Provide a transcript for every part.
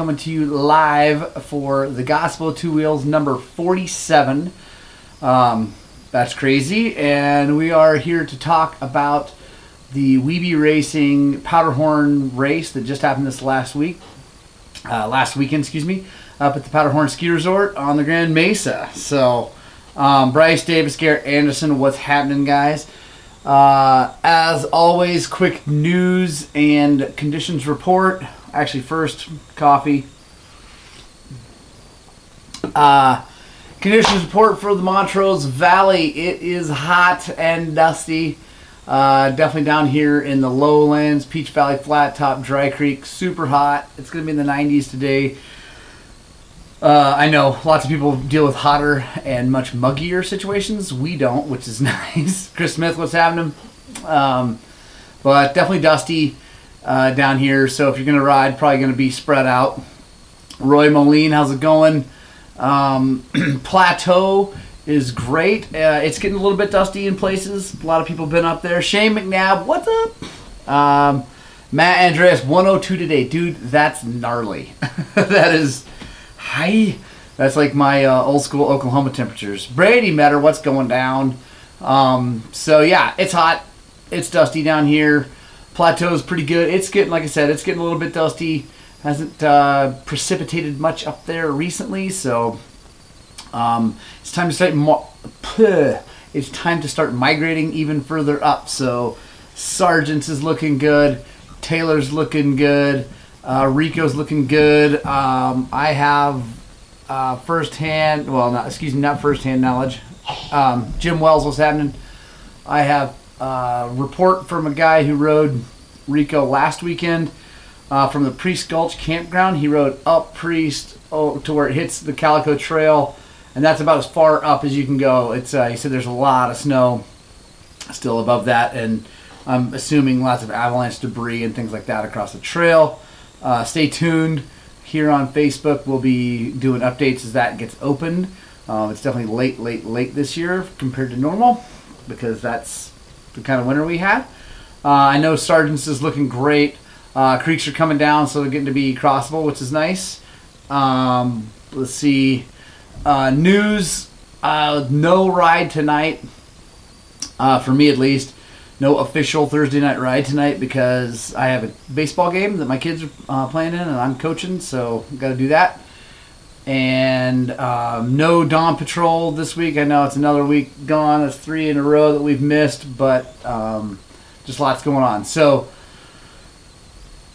coming to you live for the Gospel of Two Wheels number 47. Um, that's crazy. And we are here to talk about the Weeby Racing Powderhorn race that just happened this last week, uh, last weekend, excuse me, up at the Powderhorn Ski Resort on the Grand Mesa. So, um, Bryce Davis, Garrett Anderson, what's happening, guys? Uh, as always, quick news and conditions report. Actually, first, coffee. Uh, conditions report for the Montrose Valley. It is hot and dusty. Uh, definitely down here in the lowlands, Peach Valley, Flat Top, Dry Creek, super hot. It's going to be in the 90s today. Uh, I know lots of people deal with hotter and much muggier situations. We don't, which is nice. Chris Smith, what's happening? Um, but definitely dusty uh, down here. So if you're going to ride, probably going to be spread out. Roy Moline, how's it going? Um, Plateau is great. Uh, it's getting a little bit dusty in places. A lot of people been up there. Shane McNabb, what's up? Um, Matt Andreas, 102 today. Dude, that's gnarly. that is Hi. That's like my uh, old school Oklahoma temperatures. Brady Metter, what's going down? Um, so yeah, it's hot. It's dusty down here. Plateau is pretty good. It's getting, like I said, it's getting a little bit dusty. Hasn't uh, precipitated much up there recently, so um, it's time to start. Mo- it's time to start migrating even further up. So Sargent's is looking good. Taylor's looking good. Uh, Rico's looking good. Um, I have uh, firsthand, well, not excuse me, not firsthand knowledge. Um, Jim Wells, what's happening? I have a report from a guy who rode Rico last weekend uh, from the Priest Gulch campground. He rode up Priest oh, to where it hits the Calico Trail, and that's about as far up as you can go. It's uh, he said there's a lot of snow still above that, and I'm assuming lots of avalanche debris and things like that across the trail. Uh, stay tuned here on Facebook. We'll be doing updates as that gets opened. Um, it's definitely late, late, late this year compared to normal because that's the kind of winter we had. Uh, I know Sargent's is looking great. Uh, creeks are coming down, so they're getting to be crossable, which is nice. Um, let's see. Uh, news uh, no ride tonight, uh, for me at least no official Thursday night ride tonight because I have a baseball game that my kids are uh, playing in and I'm coaching, so got to do that. And um, no dawn patrol this week. I know it's another week gone. It's three in a row that we've missed, but um, just lots going on. So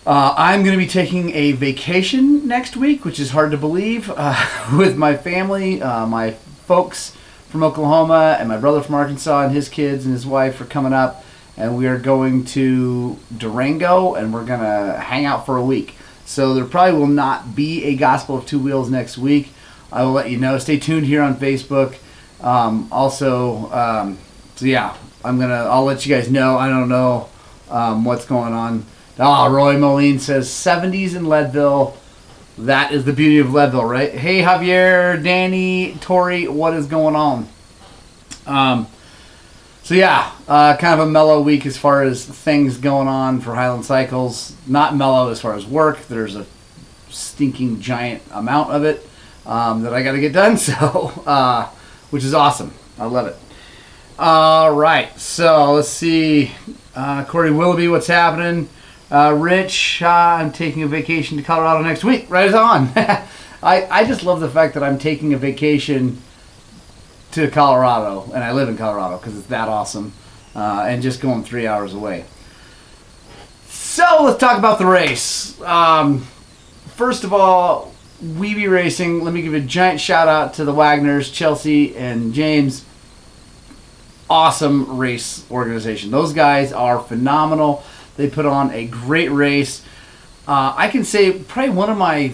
uh, I'm going to be taking a vacation next week, which is hard to believe, uh, with my family, uh, my folks from Oklahoma, and my brother from Arkansas, and his kids and his wife are coming up and we are going to Durango and we're going to hang out for a week. So there probably will not be a Gospel of Two Wheels next week. I will let you know. Stay tuned here on Facebook. Um, also, um, so yeah, I'm gonna. I'll let you guys know. I don't know um, what's going on. Ah, oh, Roy Moline says 70s in Leadville. That is the beauty of Leadville, right? Hey, Javier, Danny, Tori, what is going on? Um, so yeah, uh, kind of a mellow week as far as things going on for Highland Cycles. Not mellow as far as work. There's a stinking giant amount of it um, that I got to get done. So, uh, which is awesome. I love it. All right, so let's see. Uh, Corey Willoughby, what's happening? Uh, Rich, uh, I'm taking a vacation to Colorado next week. Right on. I, I just love the fact that I'm taking a vacation to Colorado, and I live in Colorado because it's that awesome, uh, and just going three hours away. So let's talk about the race. Um, first of all, Weeby Racing. Let me give a giant shout out to the Wagners, Chelsea, and James. Awesome race organization. Those guys are phenomenal. They put on a great race. Uh, I can say probably one of my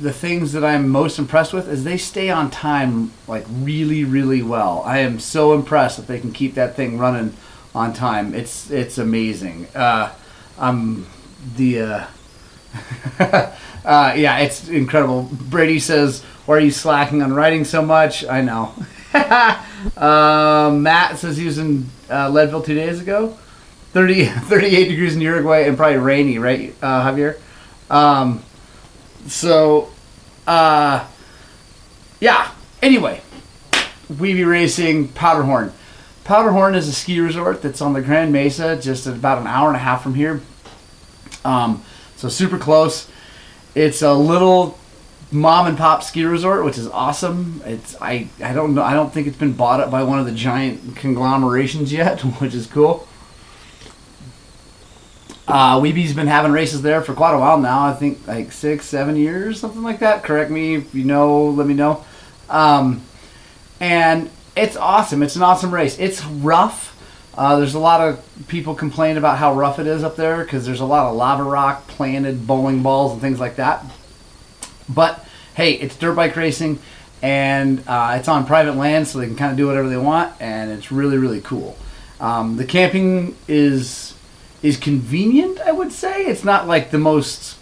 the things that I'm most impressed with is they stay on time like really really well. I am so impressed that they can keep that thing running on time. It's it's amazing. Uh, I'm the uh, uh, yeah, it's incredible. Brady says, "Why are you slacking on writing so much?" I know. uh, Matt says he was in uh, Leadville two days ago. 30, 38 degrees in Uruguay and probably rainy, right, uh, Javier? Um, so, uh, yeah. Anyway, Weeby Racing Powderhorn. Powderhorn is a ski resort that's on the Grand Mesa, just about an hour and a half from here. Um, so super close. It's a little mom and pop ski resort, which is awesome. It's I I don't know I don't think it's been bought up by one of the giant conglomerations yet, which is cool. Uh, Weeby's been having races there for quite a while now. I think like six, seven years, something like that. Correct me if you know. Let me know. Um, and it's awesome. It's an awesome race. It's rough. Uh, there's a lot of people complain about how rough it is up there because there's a lot of lava rock, planted bowling balls, and things like that. But hey, it's dirt bike racing, and uh, it's on private land, so they can kind of do whatever they want, and it's really really cool. Um, the camping is is convenient, I would say. It's not like the most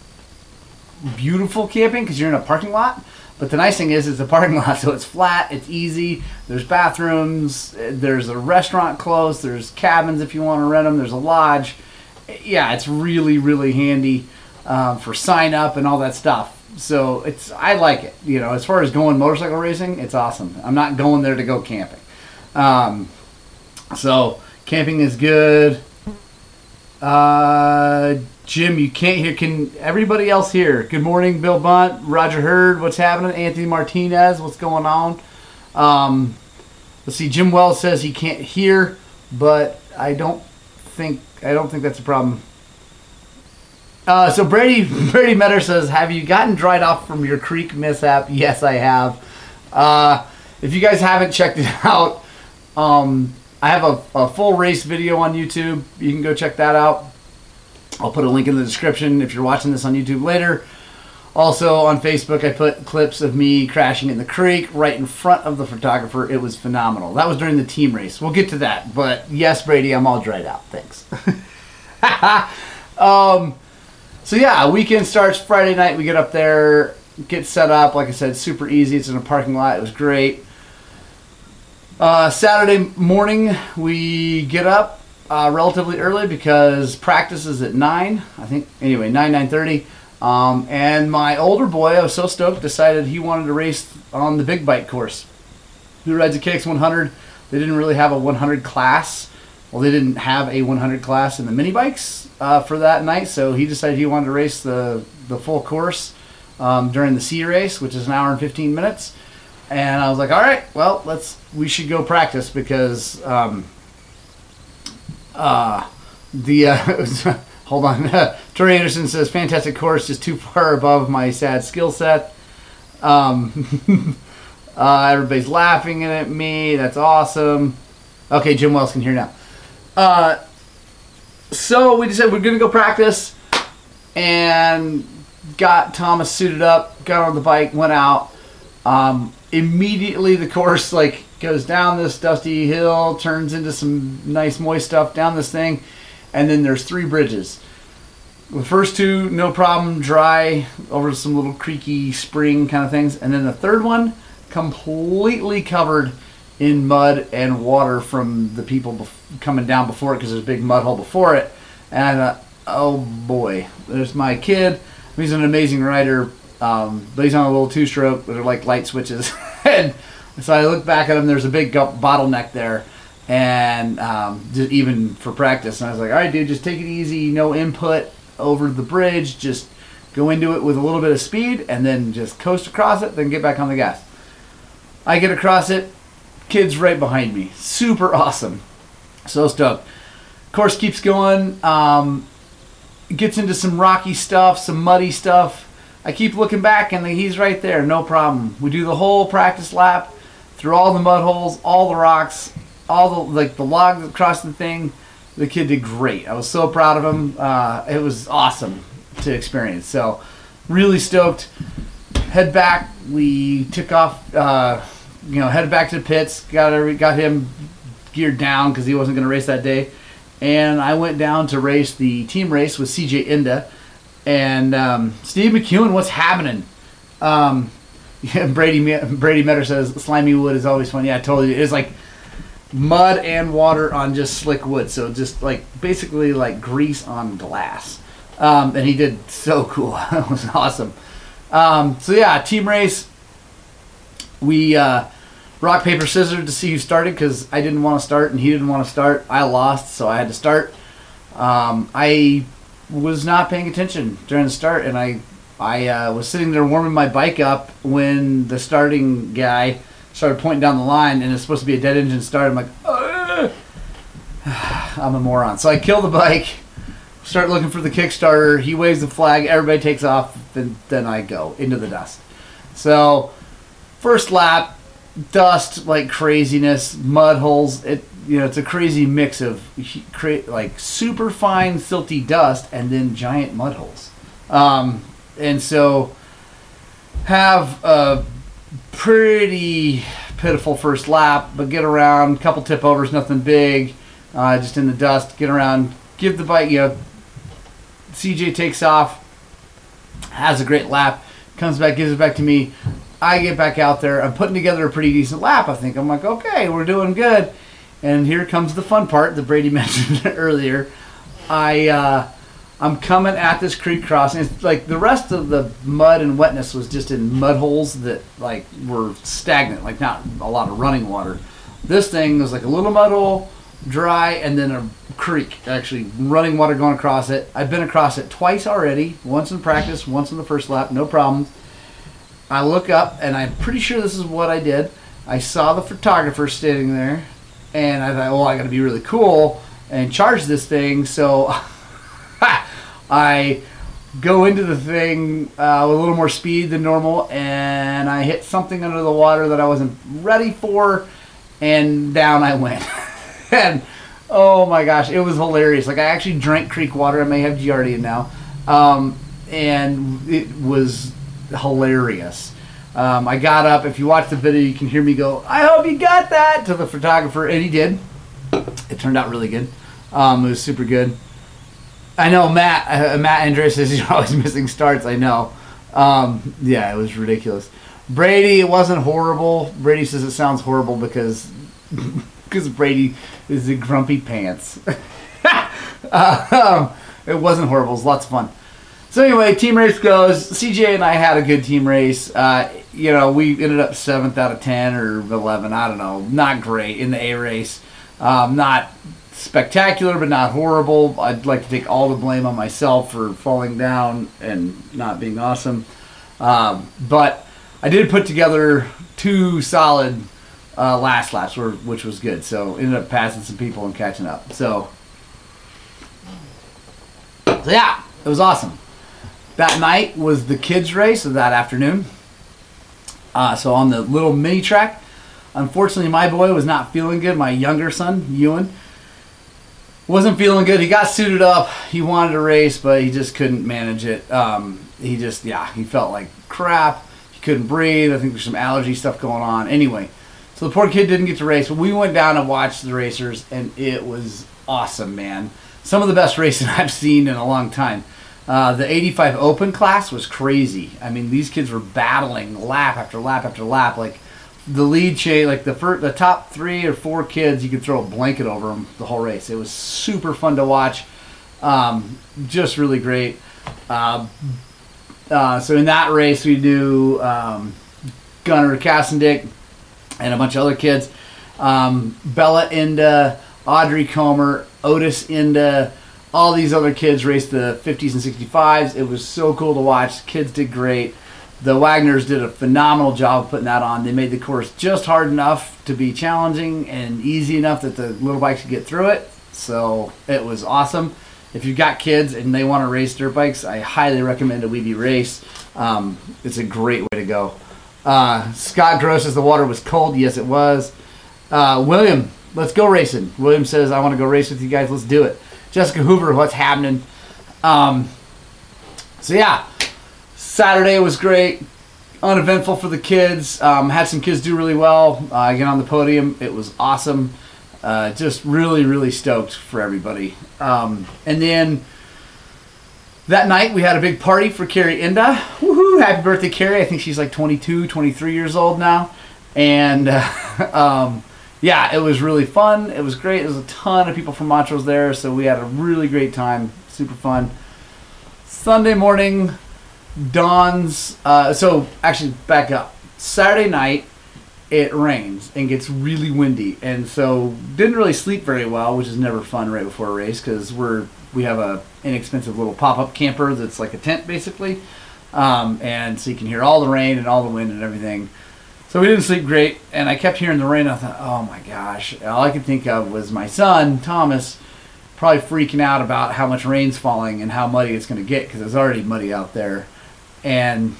beautiful camping because you're in a parking lot. But the nice thing is, it's a parking lot, so it's flat, it's easy. There's bathrooms, there's a restaurant close, there's cabins if you want to rent them, there's a lodge. Yeah, it's really, really handy um, for sign up and all that stuff. So it's I like it. You know, as far as going motorcycle racing, it's awesome. I'm not going there to go camping. Um, so camping is good. Uh, Jim, you can't hear. Can everybody else hear? Good morning, Bill Bunt, Roger Hurd. What's happening? Anthony Martinez. What's going on? Um, let's see. Jim Wells says he can't hear, but I don't think I don't think that's a problem. Uh, so Brady Brady Metter says, "Have you gotten dried off from your creek mishap?" Yes, I have. Uh, if you guys haven't checked it out, um, I have a, a full race video on YouTube. You can go check that out. I'll put a link in the description if you're watching this on YouTube later. Also on Facebook, I put clips of me crashing in the creek right in front of the photographer. It was phenomenal. That was during the team race. We'll get to that. But yes, Brady, I'm all dried out. Thanks. um, so yeah, weekend starts Friday night. We get up there, get set up. Like I said, super easy. It's in a parking lot. It was great. Uh, Saturday morning, we get up uh, relatively early because practice is at nine. I think anyway, nine nine thirty. Um, and my older boy, I was so stoked, decided he wanted to race on the big bike course. He rides a KX 100. They didn't really have a 100 class. Well, they didn't have a 100 class in the mini bikes uh, for that night, so he decided he wanted to race the the full course um, during the C race, which is an hour and 15 minutes and I was like, all right, well, let's we should go practice because um, uh, the uh, hold on, Tori Anderson says fantastic course, just too far above my sad skill set. Um, uh, everybody's laughing at me. That's awesome. Okay, Jim Wells can hear now. Uh, so we decided we're gonna go practice, and got Thomas suited up, got on the bike, went out. Um, immediately the course like goes down this dusty hill, turns into some nice moist stuff down this thing, and then there's three bridges. The first two, no problem, dry over some little creaky spring kind of things, and then the third one, completely covered in mud and water from the people bef- coming down before it because there's a big mud hole before it. And I thought, oh boy, there's my kid. He's an amazing rider, um, but he's on a little two-stroke. They're like light switches, and so I look back at him. There's a big bottleneck there, and um, just even for practice. And I was like, all right, dude, just take it easy. No input over the bridge. Just go into it with a little bit of speed, and then just coast across it. Then get back on the gas. I get across it. Kid's right behind me. Super awesome. So stoked. Course keeps going. Um, gets into some rocky stuff, some muddy stuff. I keep looking back and he's right there, no problem. We do the whole practice lap through all the mud holes, all the rocks, all the like the log across the thing. The kid did great. I was so proud of him. Uh, it was awesome to experience. So really stoked. Head back. We took off. Uh, you know, headed back to the pits. Got every, got him geared down because he wasn't going to race that day. And I went down to race the team race with CJ Inda and um, Steve McEwen, what's happening? Um, yeah, Brady Brady Metter says slimy wood is always fun. Yeah, I told you it's like mud and water on just slick wood, so just like basically like grease on glass. Um, and he did so cool. it was awesome. Um, so yeah, team race. We uh, rock paper scissors to see who started because I didn't want to start and he didn't want to start. I lost, so I had to start. Um, I was not paying attention during the start, and I I uh, was sitting there warming my bike up when the starting guy started pointing down the line, and it's supposed to be a dead engine start. I'm like, Ugh. I'm a moron. So I kill the bike, start looking for the Kickstarter. He waves the flag, everybody takes off, then then I go into the dust. So first lap, dust like craziness, mud holes. It you know it's a crazy mix of like super fine silty dust and then giant mud holes. Um, and so have a pretty pitiful first lap, but get around, couple tip overs, nothing big, uh, just in the dust. Get around, give the bike, you know. CJ takes off, has a great lap, comes back, gives it back to me. I get back out there. I'm putting together a pretty decent lap. I think I'm like, okay, we're doing good. And here comes the fun part that Brady mentioned earlier. I uh, I'm coming at this creek crossing. It's like the rest of the mud and wetness was just in mud holes that like were stagnant, like not a lot of running water. This thing was like a little mud hole, dry, and then a creek, actually running water going across it. I've been across it twice already, once in practice, once in the first lap, no problems. I look up, and I'm pretty sure this is what I did. I saw the photographer standing there, and I thought, well, I got to be really cool and charge this thing. So I go into the thing uh, with a little more speed than normal, and I hit something under the water that I wasn't ready for, and down I went. and oh my gosh, it was hilarious. Like I actually drank creek water. I may have Giardia now, um, and it was hilarious. Um, I got up. If you watch the video, you can hear me go, "I hope you got that" to the photographer, and he did. It turned out really good. Um, it was super good. I know Matt. Uh, Matt Andrews says always missing starts. I know. Um, yeah, it was ridiculous. Brady, it wasn't horrible. Brady says it sounds horrible because because Brady is a grumpy pants. um, it wasn't horrible. It was lots of fun. So anyway, team race goes. CJ and I had a good team race. Uh, you know, we ended up seventh out of ten or eleven. I don't know. Not great in the A race. Um, not spectacular, but not horrible. I'd like to take all the blame on myself for falling down and not being awesome. Um, but I did put together two solid uh, last laps, which was good. So ended up passing some people and catching up. So, so yeah, it was awesome. That night was the kids' race of that afternoon. Uh, so on the little mini track, unfortunately, my boy was not feeling good. My younger son, Ewan, wasn't feeling good. He got suited up. He wanted to race, but he just couldn't manage it. Um, he just, yeah, he felt like crap. He couldn't breathe. I think there's some allergy stuff going on. Anyway, so the poor kid didn't get to race. But we went down and watched the racers, and it was awesome, man. Some of the best racing I've seen in a long time. Uh, the 85 Open class was crazy. I mean, these kids were battling lap after lap after lap. Like the lead chain, like the first, the top three or four kids, you could throw a blanket over them the whole race. It was super fun to watch. Um, just really great. Uh, uh, so in that race, we do um, Gunnar Cassendick and a bunch of other kids. Um, Bella Inda, Audrey Comer, Otis Inda, all these other kids raced the 50s and 65s. It was so cool to watch. Kids did great. The Wagners did a phenomenal job putting that on. They made the course just hard enough to be challenging and easy enough that the little bikes could get through it. So it was awesome. If you've got kids and they want to race dirt bikes, I highly recommend a Weeby race. Um, it's a great way to go. Uh, Scott Gross says the water was cold. Yes, it was. Uh, William, let's go racing. William says, I want to go race with you guys. Let's do it. Jessica Hoover, what's happening? Um, so, yeah, Saturday was great. Uneventful for the kids. Um, had some kids do really well. Uh, get on the podium. It was awesome. Uh, just really, really stoked for everybody. Um, and then that night we had a big party for Carrie Inda. Woohoo! Happy birthday, Carrie. I think she's like 22, 23 years old now. And uh, um, yeah, it was really fun. It was great. There was a ton of people from Montrose there, so we had a really great time. Super fun. Sunday morning, dawns. Uh, so actually, back up. Saturday night, it rains and gets really windy, and so didn't really sleep very well, which is never fun right before a race because we're we have a inexpensive little pop up camper that's like a tent basically, um, and so you can hear all the rain and all the wind and everything. So we didn't sleep great, and I kept hearing the rain. I thought, oh my gosh! All I could think of was my son Thomas, probably freaking out about how much rain's falling and how muddy it's going to get because it's already muddy out there, and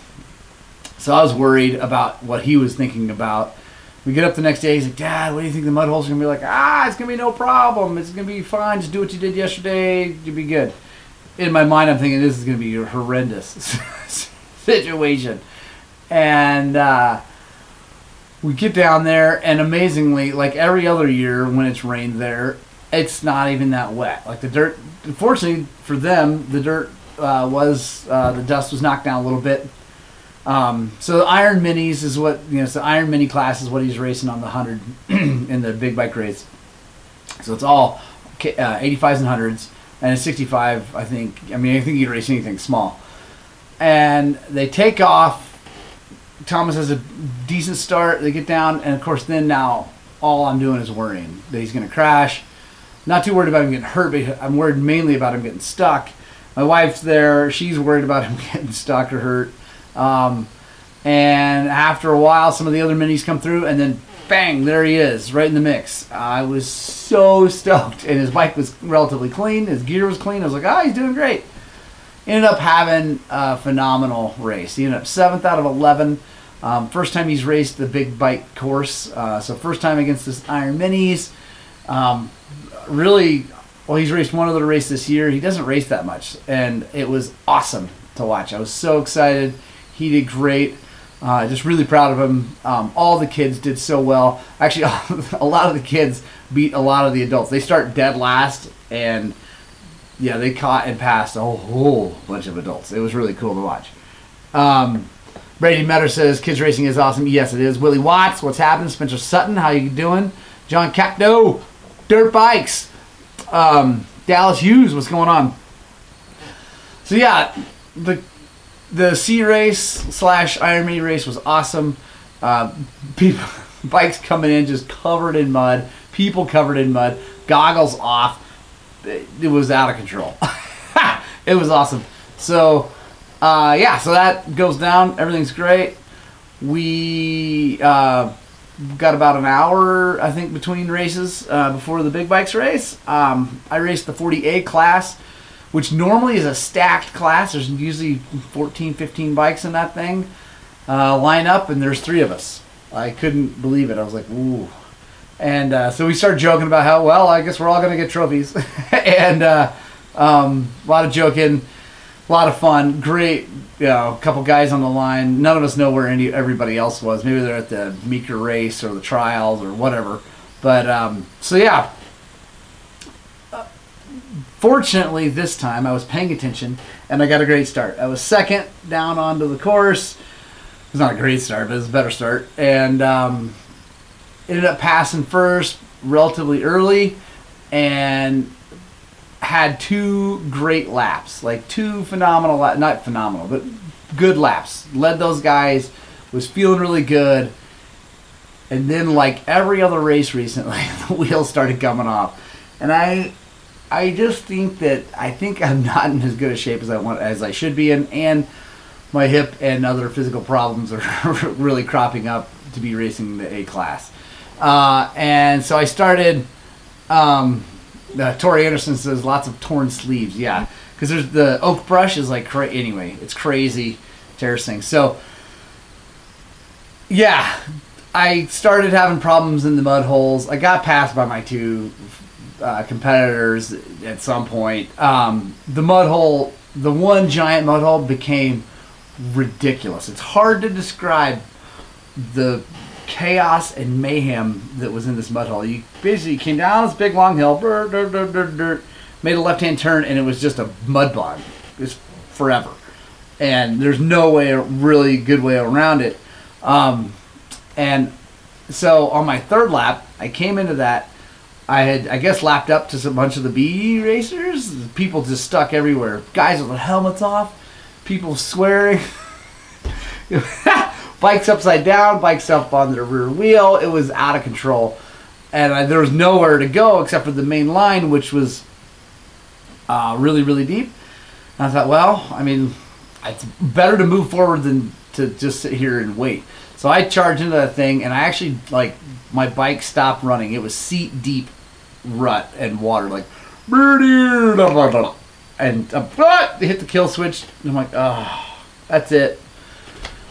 so I was worried about what he was thinking about. We get up the next day. He's like, Dad, what do you think the mud holes are gonna be like? Ah, it's gonna be no problem. It's gonna be fine. Just do what you did yesterday. You'll be good. In my mind, I'm thinking this is gonna be a horrendous situation, and. Uh, we get down there and amazingly like every other year when it's rained there it's not even that wet. Like the dirt fortunately for them the dirt uh, was uh, the dust was knocked down a little bit. Um, so the iron minis is what you know so iron mini class is what he's racing on the 100 in the big bike race. So it's all uh, 85s and 100s and a 65 i think i mean i think you can race anything small. And they take off Thomas has a decent start. They get down, and of course, then now all I'm doing is worrying that he's going to crash. Not too worried about him getting hurt, but I'm worried mainly about him getting stuck. My wife's there; she's worried about him getting stuck or hurt. Um, and after a while, some of the other minis come through, and then bang, there he is, right in the mix. I was so stoked, and his bike was relatively clean. His gear was clean. I was like, ah, oh, he's doing great. Ended up having a phenomenal race. He ended up seventh out of eleven. Um, first time he's raced the big bike course, uh, so first time against this Iron Minis. Um, really, well, he's raced one other race this year. He doesn't race that much, and it was awesome to watch. I was so excited. He did great. Uh, just really proud of him. Um, all the kids did so well. Actually, a lot of the kids beat a lot of the adults. They start dead last, and yeah, they caught and passed a whole bunch of adults. It was really cool to watch. Um, Brady Metter says kids racing is awesome. Yes, it is. Willie Watts, what's happening? Spencer Sutton, how you doing? John Capdo, dirt bikes. Um, Dallas Hughes, what's going on? So yeah, the the C race slash Iron Mini race was awesome. Uh, people, bikes coming in just covered in mud, people covered in mud, goggles off. It, it was out of control. it was awesome. So uh, yeah, so that goes down. Everything's great. We uh, got about an hour, I think, between races uh, before the big bikes race. Um, I raced the 40A class, which normally is a stacked class. There's usually 14, 15 bikes in that thing. Uh, line up, and there's three of us. I couldn't believe it. I was like, ooh. And uh, so we started joking about how, well, I guess we're all going to get trophies. and uh, um, a lot of joking a lot of fun. Great, you know, a couple guys on the line. None of us know where any everybody else was. Maybe they're at the Meeker race or the trials or whatever. But um, so yeah. fortunately, this time I was paying attention and I got a great start. I was second down onto the course. It was not a great start, but it was a better start. And um, ended up passing first relatively early and had two great laps, like two phenomenal, la- not phenomenal, but good laps. Led those guys, was feeling really good. And then, like every other race recently, the wheels started coming off, and I, I just think that I think I'm not in as good a shape as I want as I should be in, and my hip and other physical problems are really cropping up to be racing the A class. Uh, and so I started. Um, uh, Tori Anderson says lots of torn sleeves. Yeah, because there's the oak brush is like cra- anyway. It's crazy terracing. So yeah, I started having problems in the mud holes. I got passed by my two uh, competitors at some point. Um, the mud hole, the one giant mud hole, became ridiculous. It's hard to describe the chaos and mayhem that was in this mud hole. You basically came down this big long hill, made a left hand turn, and it was just a mud bog. It's forever. And there's no way, a really good way around it. Um, and so on my third lap, I came into that. I had, I guess, lapped up to a bunch of the B racers. People just stuck everywhere. Guys with their helmets off people swearing. bikes upside down, bikes up on the rear wheel. It was out of control, and I, there was nowhere to go except for the main line, which was uh, really really deep. And I thought, well, I mean, it's better to move forward than to just sit here and wait. So I charged into that thing, and I actually like my bike stopped running. It was seat deep rut and water, like and uh, hit the kill switch. And I'm like, oh, that's it.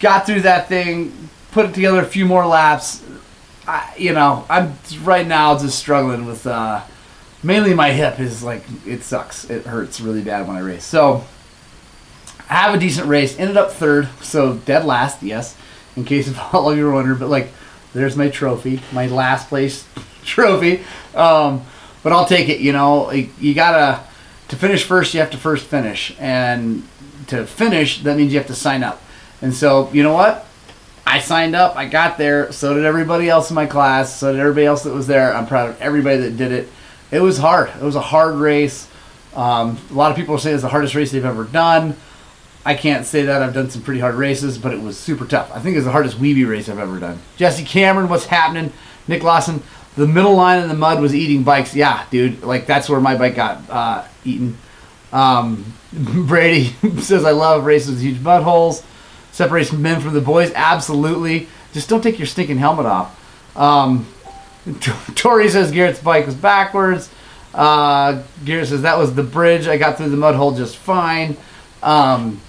got through that thing, put it together a few more laps. I, you know, I'm right now just struggling with uh, mainly my hip is like it sucks. It hurts really bad when I race. So I have a decent race. Ended up third, so dead last. Yes, in case of all of you were wondering. But like, there's my trophy, my last place trophy. Um, but I'll take it. You know, you gotta to finish first, you have to first finish, and to finish, that means you have to sign up. And so, you know what? I signed up. I got there. So did everybody else in my class. So did everybody else that was there. I'm proud of everybody that did it. It was hard. It was a hard race. Um, a lot of people say it's the hardest race they've ever done. I can't say that. I've done some pretty hard races, but it was super tough. I think it's the hardest Weeby race I've ever done. Jesse Cameron, what's happening? Nick Lawson, the middle line in the mud was eating bikes. Yeah, dude. Like, that's where my bike got uh, eaten. Um, Brady says, I love races with huge mud holes. Separates men from the boys. Absolutely. Just don't take your stinking helmet off. Um, Tori says Garrett's bike was backwards. Uh, Garrett says that was the bridge. I got through the mud hole just fine. Um,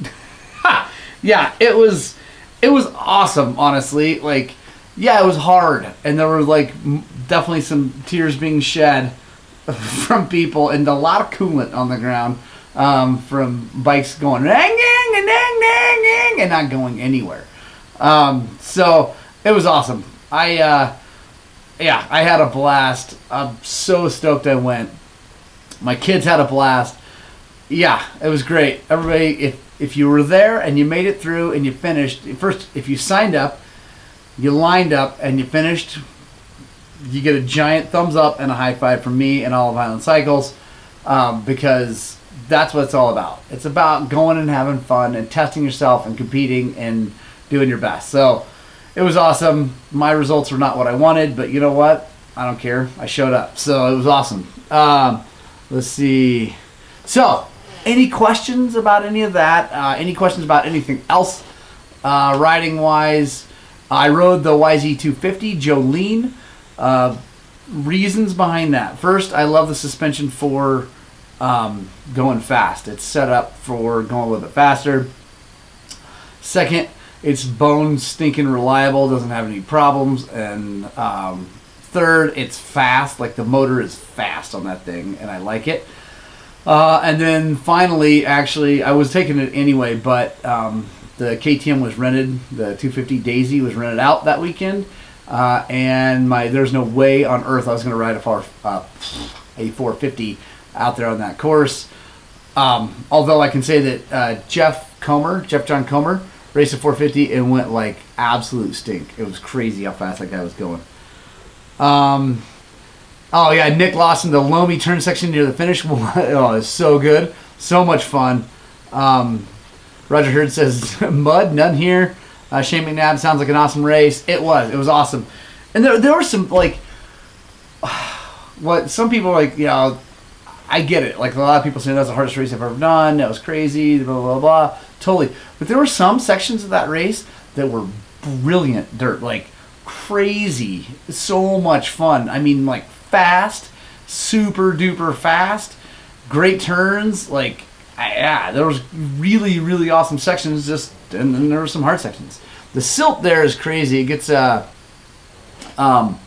yeah, it was it was awesome. Honestly, like yeah, it was hard, and there were like definitely some tears being shed from people and a lot of coolant on the ground um, from bikes going dang, dang, dang, dang, dang, and not going anywhere. Um, so it was awesome. I, uh, yeah, I had a blast. I'm so stoked I went. My kids had a blast. Yeah, it was great. Everybody, if if you were there and you made it through and you finished, first, if you signed up, you lined up and you finished you get a giant thumbs up and a high five from me and all of Highland Cycles um, because that's what it's all about. It's about going and having fun and testing yourself and competing and doing your best. So it was awesome. My results were not what I wanted, but you know what? I don't care. I showed up. So it was awesome. Um, let's see. So, any questions about any of that? Uh, any questions about anything else uh, riding wise? I rode the YZ250 Jolene. Uh, reasons behind that. First, I love the suspension for um, going fast. It's set up for going a little bit faster. Second, it's bone stinking reliable, doesn't have any problems. And um, third, it's fast. Like the motor is fast on that thing, and I like it. Uh, and then finally, actually, I was taking it anyway, but um, the KTM was rented. The 250 Daisy was rented out that weekend uh, and my there's no way on earth I was going to ride a, far, uh, a 450 out there on that course. Um, although I can say that uh, Jeff Comer, Jeff John Comer, raced a 450 and went like absolute stink. It was crazy how fast that guy was going. Um, oh yeah, Nick Lawson, the Lomi turn section near the finish. oh, it's so good, so much fun. Um, Roger Hurd says mud, none here. Uh, Shane McNabb sounds like an awesome race. It was. It was awesome. And there, there were some, like, what some people, like, you know, I get it. Like, a lot of people say that's the hardest race I've ever done. That was crazy, blah, blah, blah. Totally. But there were some sections of that race that were brilliant dirt. Like, crazy. So much fun. I mean, like, fast, super duper fast, great turns. Like, yeah, there was really, really awesome sections just and then there were some hard sections. The silt there is crazy. It gets uh, um,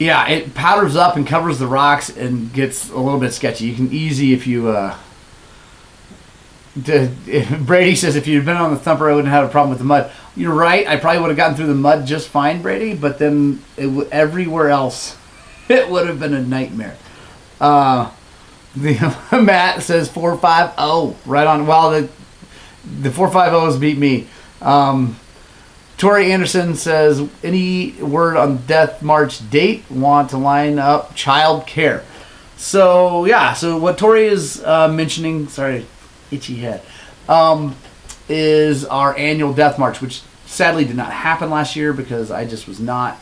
yeah, it powders up and covers the rocks and gets a little bit sketchy. You can easy if you uh, Brady says if you'd been on the thumper, I wouldn't have a problem with the mud. You're right. I probably would have gotten through the mud just fine, Brady. But then it everywhere else, it would have been a nightmare. Uh, the Matt says four five oh right on. Well, the the four five ohs beat me. Um, Tori Anderson says any word on death march date? Want to line up child care? So yeah. So what Tori is uh, mentioning. Sorry, itchy head. Um, is our annual death march, which sadly did not happen last year because I just was not.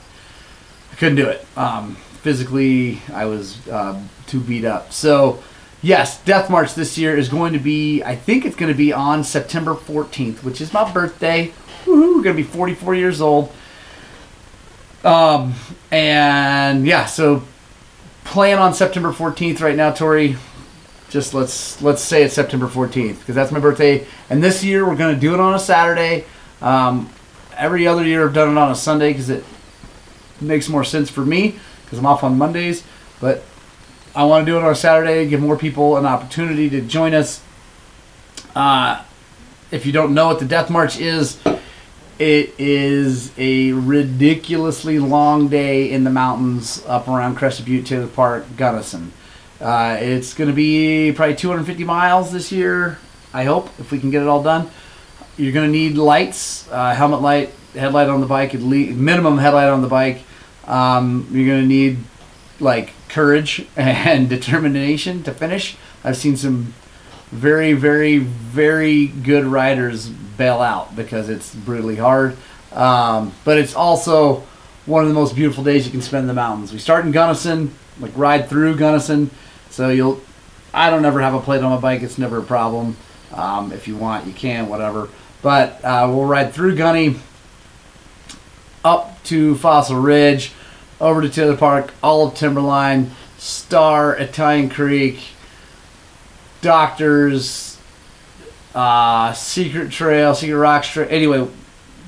I couldn't do it. Um, physically, I was uh, too beat up. So, yes, Death March this year is going to be, I think it's going to be on September 14th, which is my birthday. Woohoo, to be 44 years old. Um, and yeah, so plan on September 14th right now, Tori. Just let's let's say it's September 14th because that's my birthday. And this year we're to do it on a Saturday. Um, every other year I've done it on a Sunday because it makes more sense for me because I'm off on Mondays. But I want to do it on a Saturday, give more people an opportunity to join us. Uh, if you don't know what the Death March is, it is a ridiculously long day in the mountains up around Crested Butte, Taylor Park, Gunnison. Uh, it's going to be probably 250 miles this year, I hope, if we can get it all done. You're going to need lights, uh, helmet light, headlight on the bike, at least minimum headlight on the bike. Um, you're going to need like courage and determination to finish. I've seen some very, very, very good riders bail out because it's brutally hard. Um, but it's also one of the most beautiful days you can spend in the mountains. We start in Gunnison, like ride through Gunnison, so you'll. I don't ever have a plate on my bike. It's never a problem. Um, if you want, you can, whatever. But uh, we'll ride through Gunny, up to Fossil Ridge, over to Taylor Park, all of Timberline, Star, Italian Creek, Doctors, uh, Secret Trail, Secret Rocks Trail. Anyway,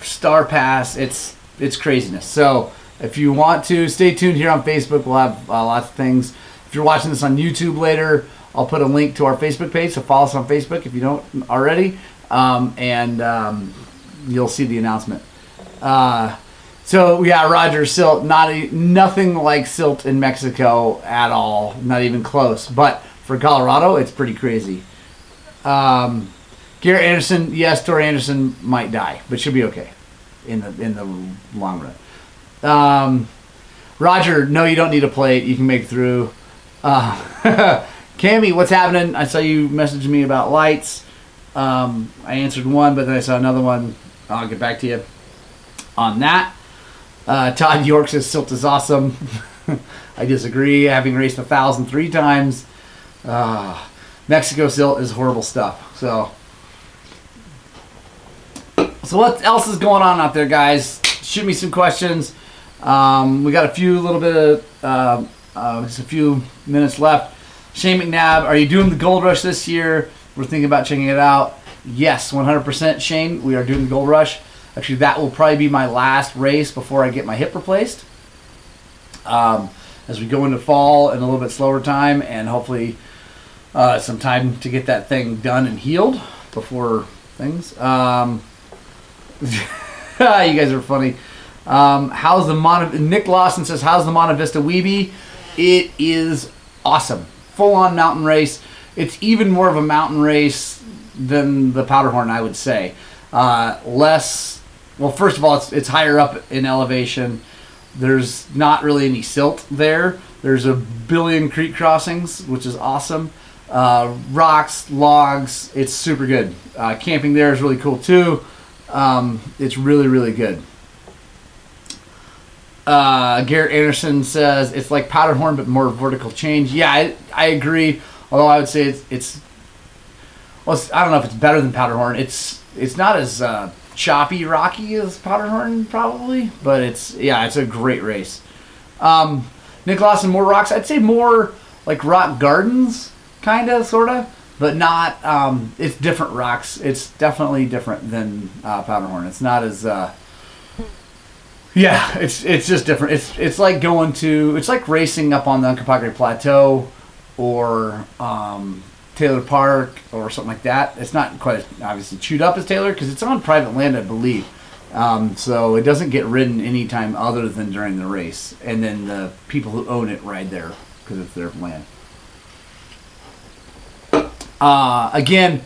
Star Pass. It's it's craziness. So if you want to, stay tuned here on Facebook. We'll have uh, lots of things. If you're watching this on YouTube later, I'll put a link to our Facebook page. So follow us on Facebook if you don't already, um, and um, you'll see the announcement. Uh, so yeah, Roger Silt, not a, nothing like Silt in Mexico at all, not even close. But for Colorado, it's pretty crazy. Um, Garrett Anderson, yes, Tori Anderson might die, but she'll be okay in the in the long run. Um, Roger, no, you don't need a plate. You can make through. Uh, Cammy, what's happening? I saw you messaging me about lights. Um, I answered one, but then I saw another one. I'll get back to you on that. Uh, Todd York says Silt is awesome. I disagree. Having raced a thousand three times, uh, Mexico Silt is horrible stuff. So, so what else is going on out there, guys? Shoot me some questions. Um, we got a few little bit of uh, uh, just a few minutes left. Shane McNabb, are you doing the Gold Rush this year? We're thinking about checking it out. Yes, 100%, Shane. We are doing the Gold Rush. Actually, that will probably be my last race before I get my hip replaced. Um, as we go into fall and a little bit slower time, and hopefully uh, some time to get that thing done and healed before things. Um, you guys are funny. Um, how's the Nick Lawson says, "How's the Monte Vista Weeby?" It is awesome, full on mountain race. It's even more of a mountain race than the Powderhorn, I would say. Uh, less, well, first of all, it's it's higher up in elevation. There's not really any silt there. There's a billion creek crossings, which is awesome. Uh, rocks, logs, it's super good. Uh, camping there is really cool too. Um, it's really, really good. Uh, Garrett Anderson says it's like Powderhorn, but more vertical change. Yeah, I, I agree. Although I would say it's, it's well, it's, I don't know if it's better than Powderhorn. It's it's not as uh, choppy, rocky as Powderhorn probably, but it's yeah, it's a great race. Um, Nick Lawson, more rocks. I'd say more like rock gardens, kind of, sort of, but not. Um, it's different rocks. It's definitely different than uh, Powderhorn. It's not as. Uh, yeah, it's it's just different. It's it's like going to it's like racing up on the Uncompahgre Plateau or um, Taylor Park or something like that. It's not quite as obviously chewed up as Taylor because it's on private land, I believe. Um, so it doesn't get ridden anytime other than during the race, and then the people who own it ride there because it's their land. Uh, again,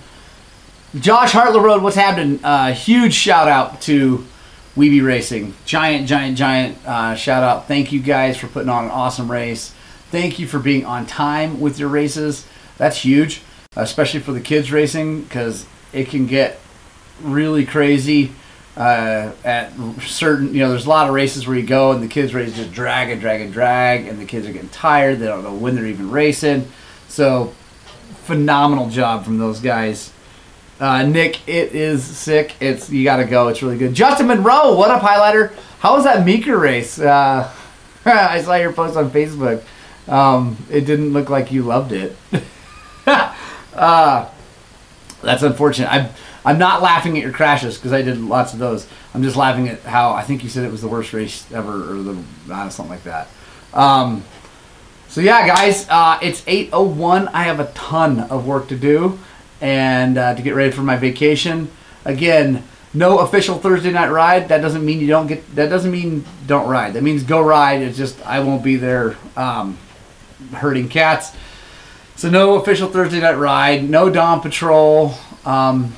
Josh Hartler Road, what's happening? Uh, huge shout out to Weeby Racing. Giant, giant, giant uh, shout out. Thank you guys for putting on an awesome race. Thank you for being on time with your races. That's huge, especially for the kids racing because it can get really crazy uh, at certain. You know, there's a lot of races where you go and the kids race just drag and drag and drag, and the kids are getting tired. They don't know when they're even racing. So, phenomenal job from those guys. Uh, Nick, it is sick. It's you got to go. It's really good. Justin Monroe, what up, highlighter? How was that Meeker race? Uh, I saw your post on Facebook. Um, it didn't look like you loved it. uh, that's unfortunate. I'm I'm not laughing at your crashes because I did lots of those. I'm just laughing at how I think you said it was the worst race ever or the uh, something like that. Um, so yeah, guys, uh, it's 8:01. I have a ton of work to do and uh, to get ready for my vacation. Again, no official Thursday night ride. That doesn't mean you don't get. That doesn't mean don't ride. That means go ride. It's just I won't be there um, herding cats. So no official Thursday night ride. No Dawn Patrol. Um,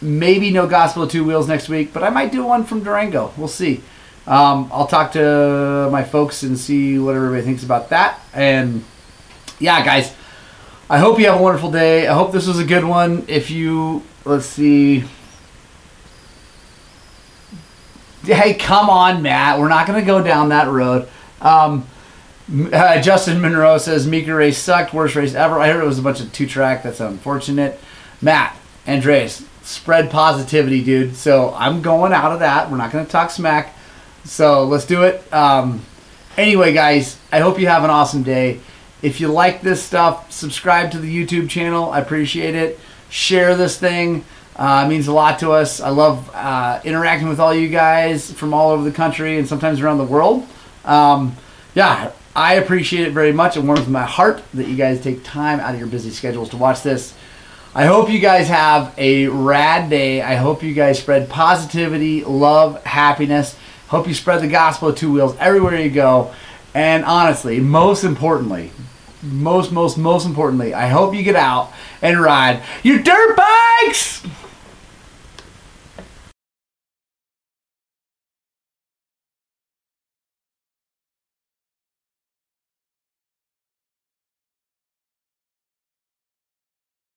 maybe no Gospel of Two Wheels next week, but I might do one from Durango. We'll see. Um, I'll talk to my folks and see what everybody thinks about that. And yeah, guys I hope you have a wonderful day. I hope this was a good one. If you, let's see. Hey, come on, Matt. We're not going to go down that road. Um, uh, Justin Monroe says Meeker race sucked, worst race ever. I heard it was a bunch of two track. That's unfortunate. Matt, Andres, spread positivity, dude. So I'm going out of that. We're not going to talk smack. So let's do it. Um, anyway, guys, I hope you have an awesome day. If you like this stuff, subscribe to the YouTube channel. I appreciate it. Share this thing. Uh, it means a lot to us. I love uh, interacting with all you guys from all over the country and sometimes around the world. Um, yeah, I appreciate it very much. It warms my heart that you guys take time out of your busy schedules to watch this. I hope you guys have a rad day. I hope you guys spread positivity, love, happiness. Hope you spread the gospel of two wheels everywhere you go. And honestly, most importantly, most, most, most importantly, I hope you get out and ride your dirt bikes!